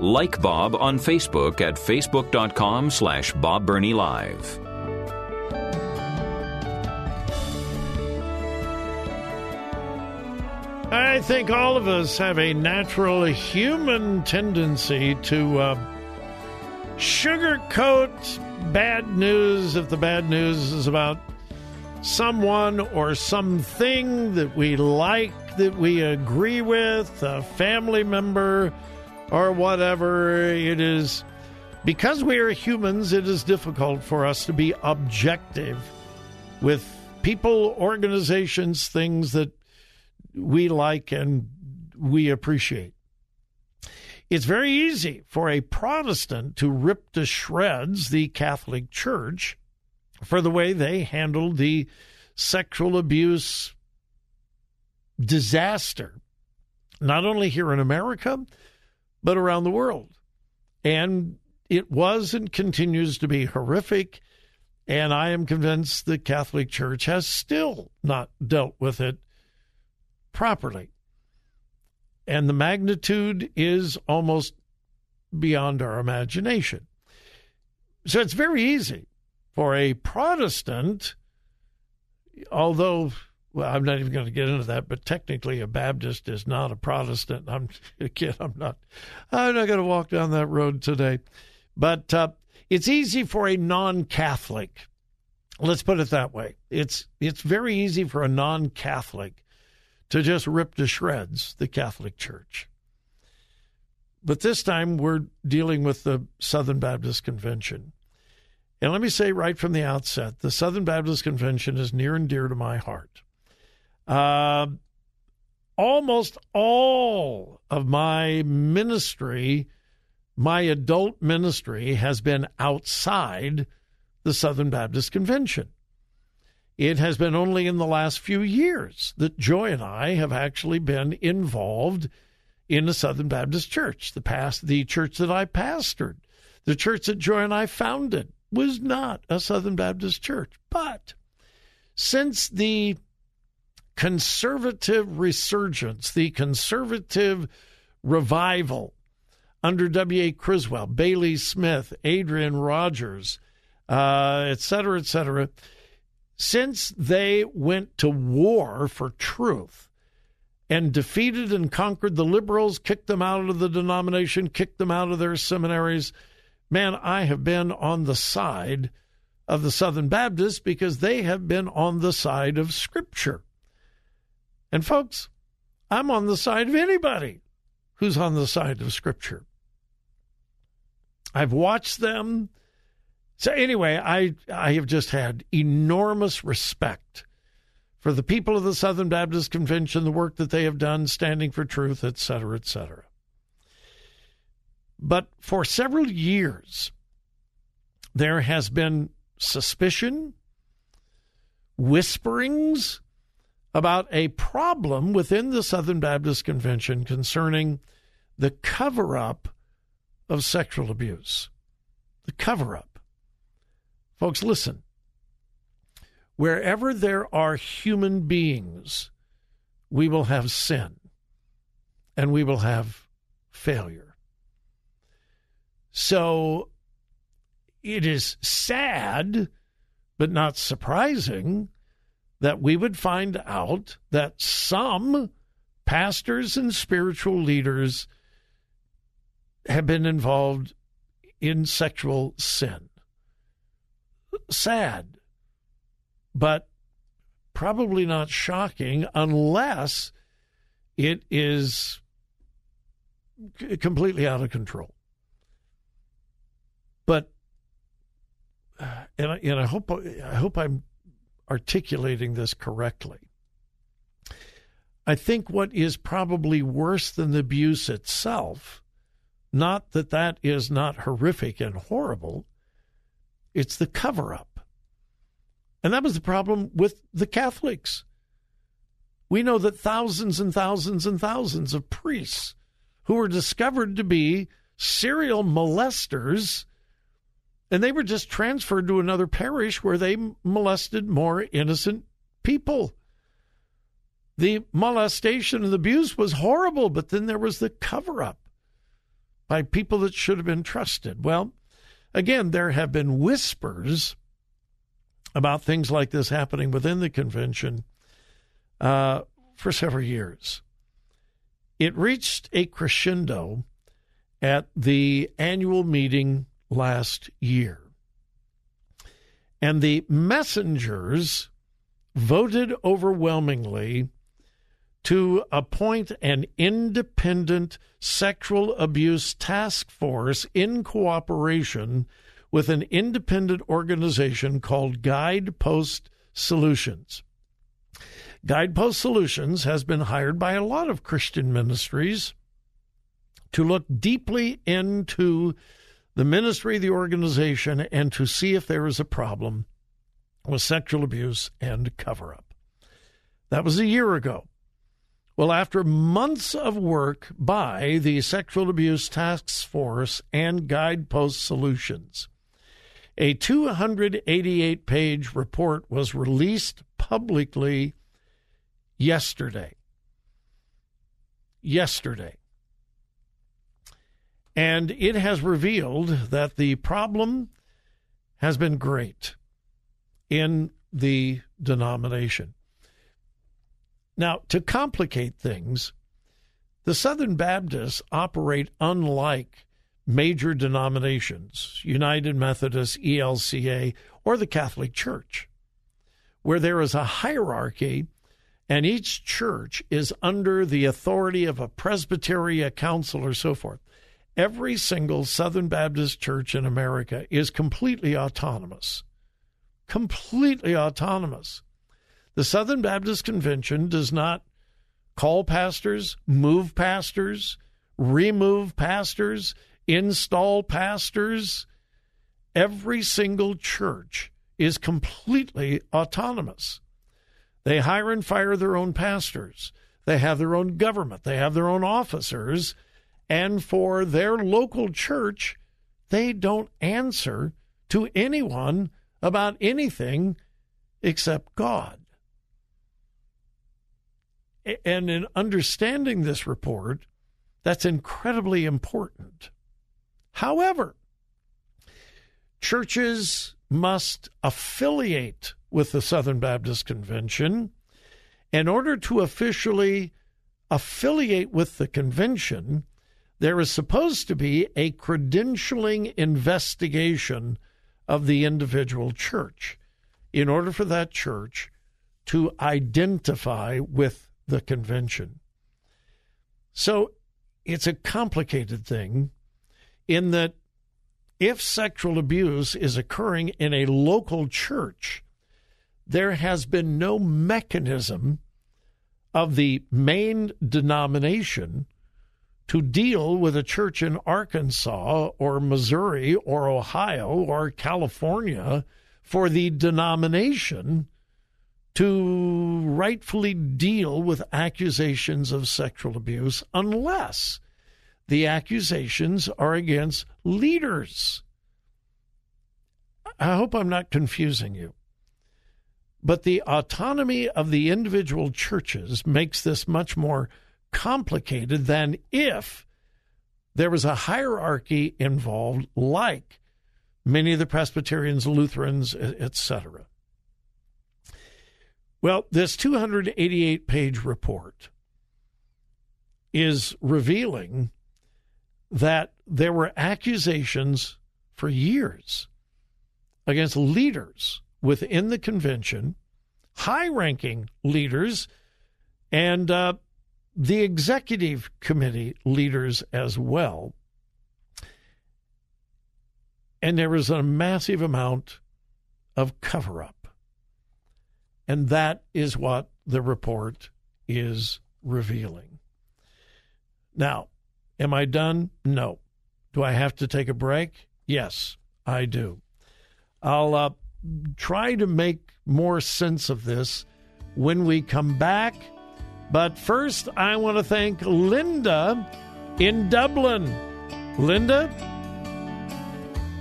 Like Bob on Facebook at facebook.com slash Bob Live. I think all of us have a natural human tendency to uh, sugarcoat bad news if the bad news is about someone or something that we like, that we agree with, a family member, or whatever it is. Because we are humans, it is difficult for us to be objective with people, organizations, things that we like and we appreciate. It's very easy for a Protestant to rip to shreds the Catholic Church for the way they handled the sexual abuse disaster, not only here in America, but around the world. And it was and continues to be horrific. And I am convinced the Catholic Church has still not dealt with it properly. And the magnitude is almost beyond our imagination. So it's very easy for a Protestant, although well, I'm not even going to get into that, but technically a Baptist is not a Protestant. I'm again, I'm not, I'm not going to walk down that road today. But uh, it's easy for a non-Catholic. Let's put it that way. It's it's very easy for a non-Catholic to just rip to shreds the Catholic Church. But this time we're dealing with the Southern Baptist Convention. And let me say right from the outset the Southern Baptist Convention is near and dear to my heart. Uh, almost all of my ministry, my adult ministry, has been outside the Southern Baptist Convention. It has been only in the last few years that Joy and I have actually been involved in the Southern Baptist Church. The past, the church that I pastored, the church that Joy and I founded, was not a Southern Baptist church. But since the conservative resurgence, the conservative revival under W.A. Criswell, Bailey Smith, Adrian Rogers, uh, et cetera, et cetera, since they went to war for truth and defeated and conquered the liberals, kicked them out of the denomination, kicked them out of their seminaries, man, I have been on the side of the Southern Baptists because they have been on the side of Scripture. And folks, I'm on the side of anybody who's on the side of Scripture. I've watched them so anyway, I I have just had enormous respect for the people of the Southern Baptist Convention, the work that they have done, standing for truth, et cetera, et cetera. But for several years, there has been suspicion, whisperings about a problem within the Southern Baptist Convention concerning the cover up of sexual abuse. The cover up. Folks, listen. Wherever there are human beings, we will have sin and we will have failure. So it is sad, but not surprising, that we would find out that some pastors and spiritual leaders have been involved in sexual sin sad, but probably not shocking unless it is completely out of control. But uh, and I, and I hope I hope I'm articulating this correctly. I think what is probably worse than the abuse itself, not that that is not horrific and horrible, it's the cover up. And that was the problem with the Catholics. We know that thousands and thousands and thousands of priests who were discovered to be serial molesters, and they were just transferred to another parish where they molested more innocent people. The molestation and the abuse was horrible, but then there was the cover up by people that should have been trusted. Well, again, there have been whispers about things like this happening within the convention uh, for several years. It reached a crescendo at the annual meeting last year. And the messengers voted overwhelmingly to appoint an independent sexual abuse task force in cooperation with an independent organization called Guidepost Solutions. Guidepost Solutions has been hired by a lot of Christian ministries to look deeply into the ministry, the organization, and to see if there is a problem with sexual abuse and cover up. That was a year ago. Well, after months of work by the Sexual Abuse Task Force and Guidepost Solutions, a 288 page report was released publicly yesterday. Yesterday. And it has revealed that the problem has been great in the denomination. Now, to complicate things, the Southern Baptists operate unlike major denominations, United Methodist, ELCA, or the Catholic Church, where there is a hierarchy and each church is under the authority of a presbytery, a council, or so forth. Every single Southern Baptist church in America is completely autonomous. Completely autonomous. The Southern Baptist Convention does not call pastors, move pastors, remove pastors, install pastors. Every single church is completely autonomous. They hire and fire their own pastors. They have their own government. They have their own officers. And for their local church, they don't answer to anyone about anything except God. And in understanding this report, that's incredibly important. However, churches must affiliate with the Southern Baptist Convention. In order to officially affiliate with the convention, there is supposed to be a credentialing investigation of the individual church in order for that church to identify with the convention. So it's a complicated thing in that if sexual abuse is occurring in a local church, there has been no mechanism of the main denomination to deal with a church in Arkansas or Missouri or Ohio or California for the denomination to rightfully deal with accusations of sexual abuse unless the accusations are against leaders. I hope I'm not confusing you. But the autonomy of the individual churches makes this much more complicated than if there was a hierarchy involved, like many of the Presbyterians, Lutherans, etc. Well, this 288 page report is revealing that there were accusations for years against leaders within the convention, high ranking leaders, and uh, the executive committee leaders as well. And there was a massive amount of cover up. And that is what the report is revealing. Now, am I done? No. Do I have to take a break? Yes, I do. I'll uh, try to make more sense of this when we come back. But first, I want to thank Linda in Dublin. Linda,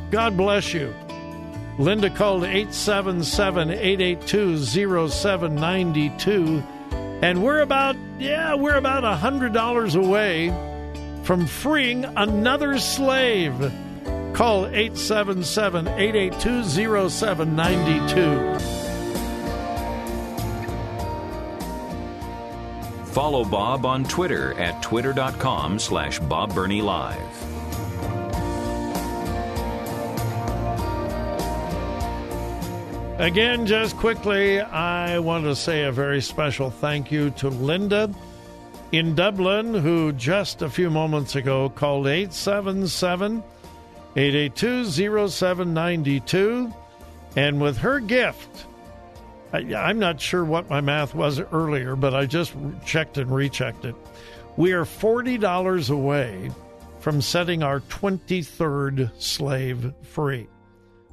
God bless you. Linda called 877 882 0792. And we're about, yeah, we're about $100 away from freeing another slave. Call 877 882 0792. Follow Bob on Twitter at twitter.com slash Live. Again, just quickly, I want to say a very special thank you to Linda in Dublin, who just a few moments ago called 877 882 0792. And with her gift, I, I'm not sure what my math was earlier, but I just checked and rechecked it. We are $40 away from setting our 23rd slave free.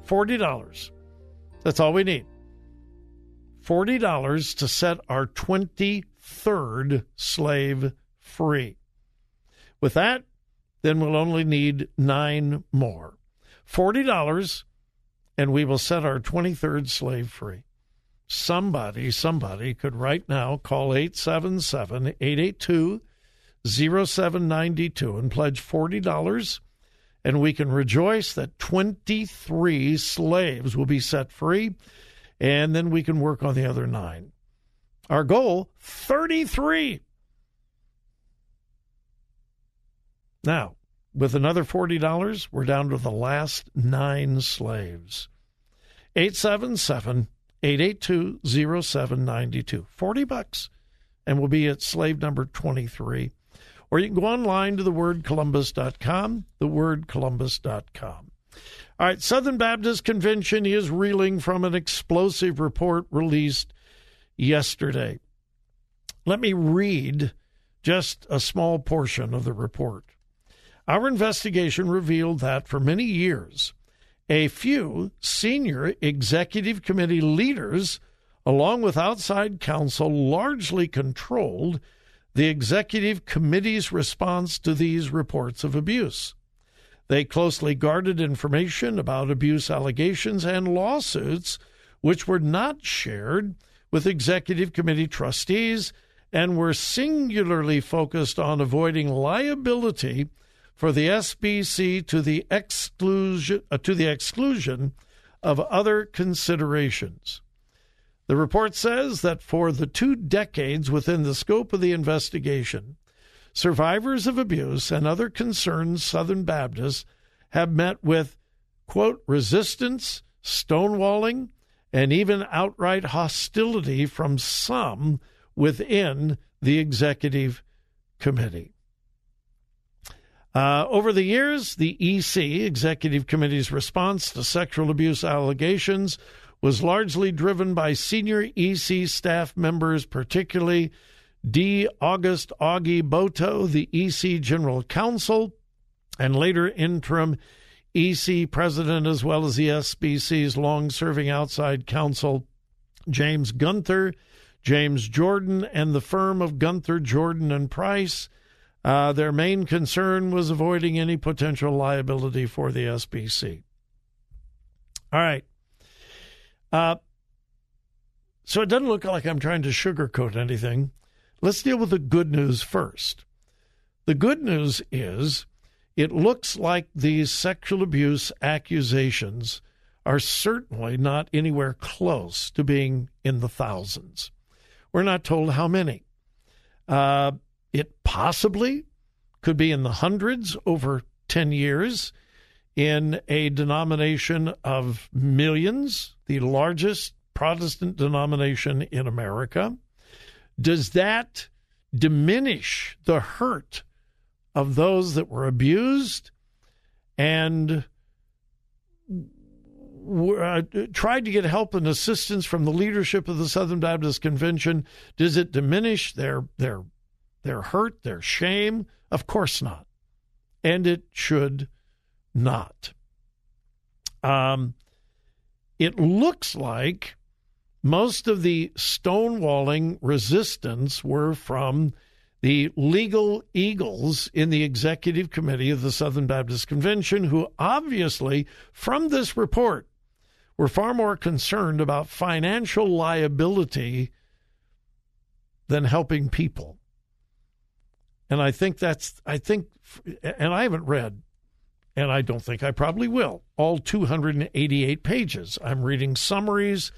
$40. That's all we need. $40 to set our 23rd slave free. With that, then we'll only need nine more. $40, and we will set our 23rd slave free. Somebody, somebody could right now call 877 882 0792 and pledge $40 and we can rejoice that 23 slaves will be set free, and then we can work on the other nine. Our goal 33. Now, with another $40, we're down to the last nine slaves. 877 882 0792. 40 bucks, and we'll be at slave number 23 or you can go online to thewordcolumbus.com, thewordcolumbus.com. All right, Southern Baptist Convention is reeling from an explosive report released yesterday. Let me read just a small portion of the report. Our investigation revealed that for many years, a few senior executive committee leaders, along with outside counsel, largely controlled the executive committee's response to these reports of abuse. They closely guarded information about abuse allegations and lawsuits, which were not shared with executive committee trustees and were singularly focused on avoiding liability for the SBC to the exclusion uh, to the exclusion of other considerations. The report says that for the two decades within the scope of the investigation, survivors of abuse and other concerned Southern Baptists have met with, quote, resistance, stonewalling, and even outright hostility from some within the executive committee. Uh, over the years, the EC, Executive Committee's response to sexual abuse allegations, was largely driven by senior EC staff members, particularly D. August Augie Boto, the EC General Counsel, and later interim EC President, as well as the SBC's long serving outside counsel, James Guenther, James Jordan, and the firm of Guenther, Jordan, and Price. Uh, their main concern was avoiding any potential liability for the SBC. All right. Uh, so it doesn't look like I'm trying to sugarcoat anything. Let's deal with the good news first. The good news is it looks like these sexual abuse accusations are certainly not anywhere close to being in the thousands. We're not told how many. Uh, it possibly could be in the hundreds over 10 years in a denomination of millions, the largest Protestant denomination in America. Does that diminish the hurt of those that were abused? And uh, tried to get help and assistance from the leadership of the Southern Baptist Convention. Does it diminish their their their hurt, their shame? Of course not, and it should not. Um, it looks like most of the stonewalling resistance were from the legal eagles in the executive committee of the Southern Baptist Convention, who obviously, from this report, were far more concerned about financial liability than helping people. And I think that's, I think, and I haven't read, and I don't think I probably will, all 288 pages. I'm reading summaries.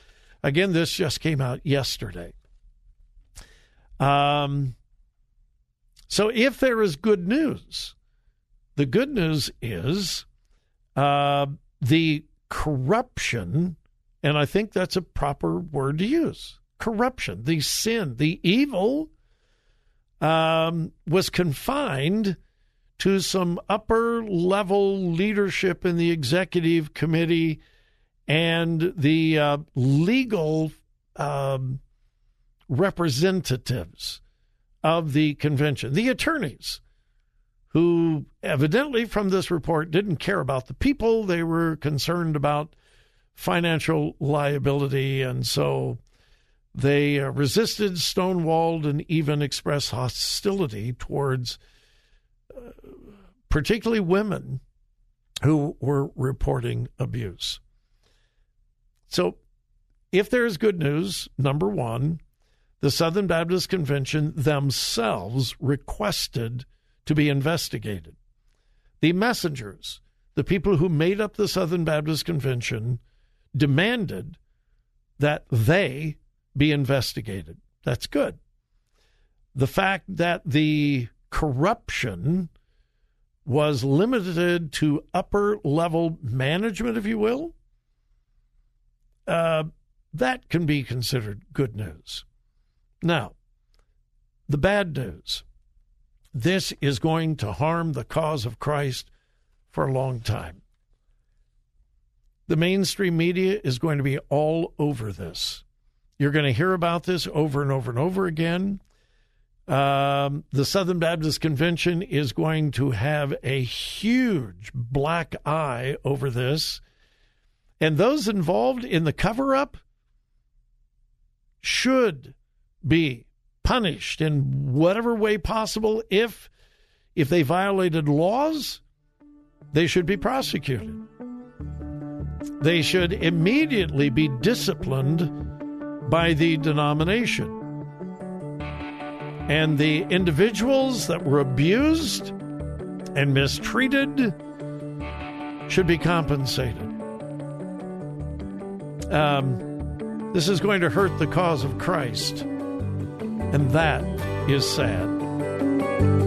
Again, this just came out yesterday. Um, so if there is good news, the good news is uh, the corruption, and I think that's a proper word to use corruption, the sin, the evil um, was confined to some upper level leadership in the executive committee and the uh, legal um, representatives of the convention, the attorneys who evidently from this report didn't care about the people. They were concerned about financial liability. And so they uh, resisted, stonewalled, and even expressed hostility towards uh, particularly women who were reporting abuse. So, if there's good news, number one, the Southern Baptist Convention themselves requested to be investigated. The messengers, the people who made up the Southern Baptist Convention, demanded that they be investigated. That's good. The fact that the corruption was limited to upper level management, if you will, uh, that can be considered good news. Now, the bad news this is going to harm the cause of Christ for a long time. The mainstream media is going to be all over this. You're going to hear about this over and over and over again. Um, the Southern Baptist Convention is going to have a huge black eye over this. And those involved in the cover up should be punished in whatever way possible if if they violated laws they should be prosecuted they should immediately be disciplined by the denomination and the individuals that were abused and mistreated should be compensated um, this is going to hurt the cause of Christ. And that is sad.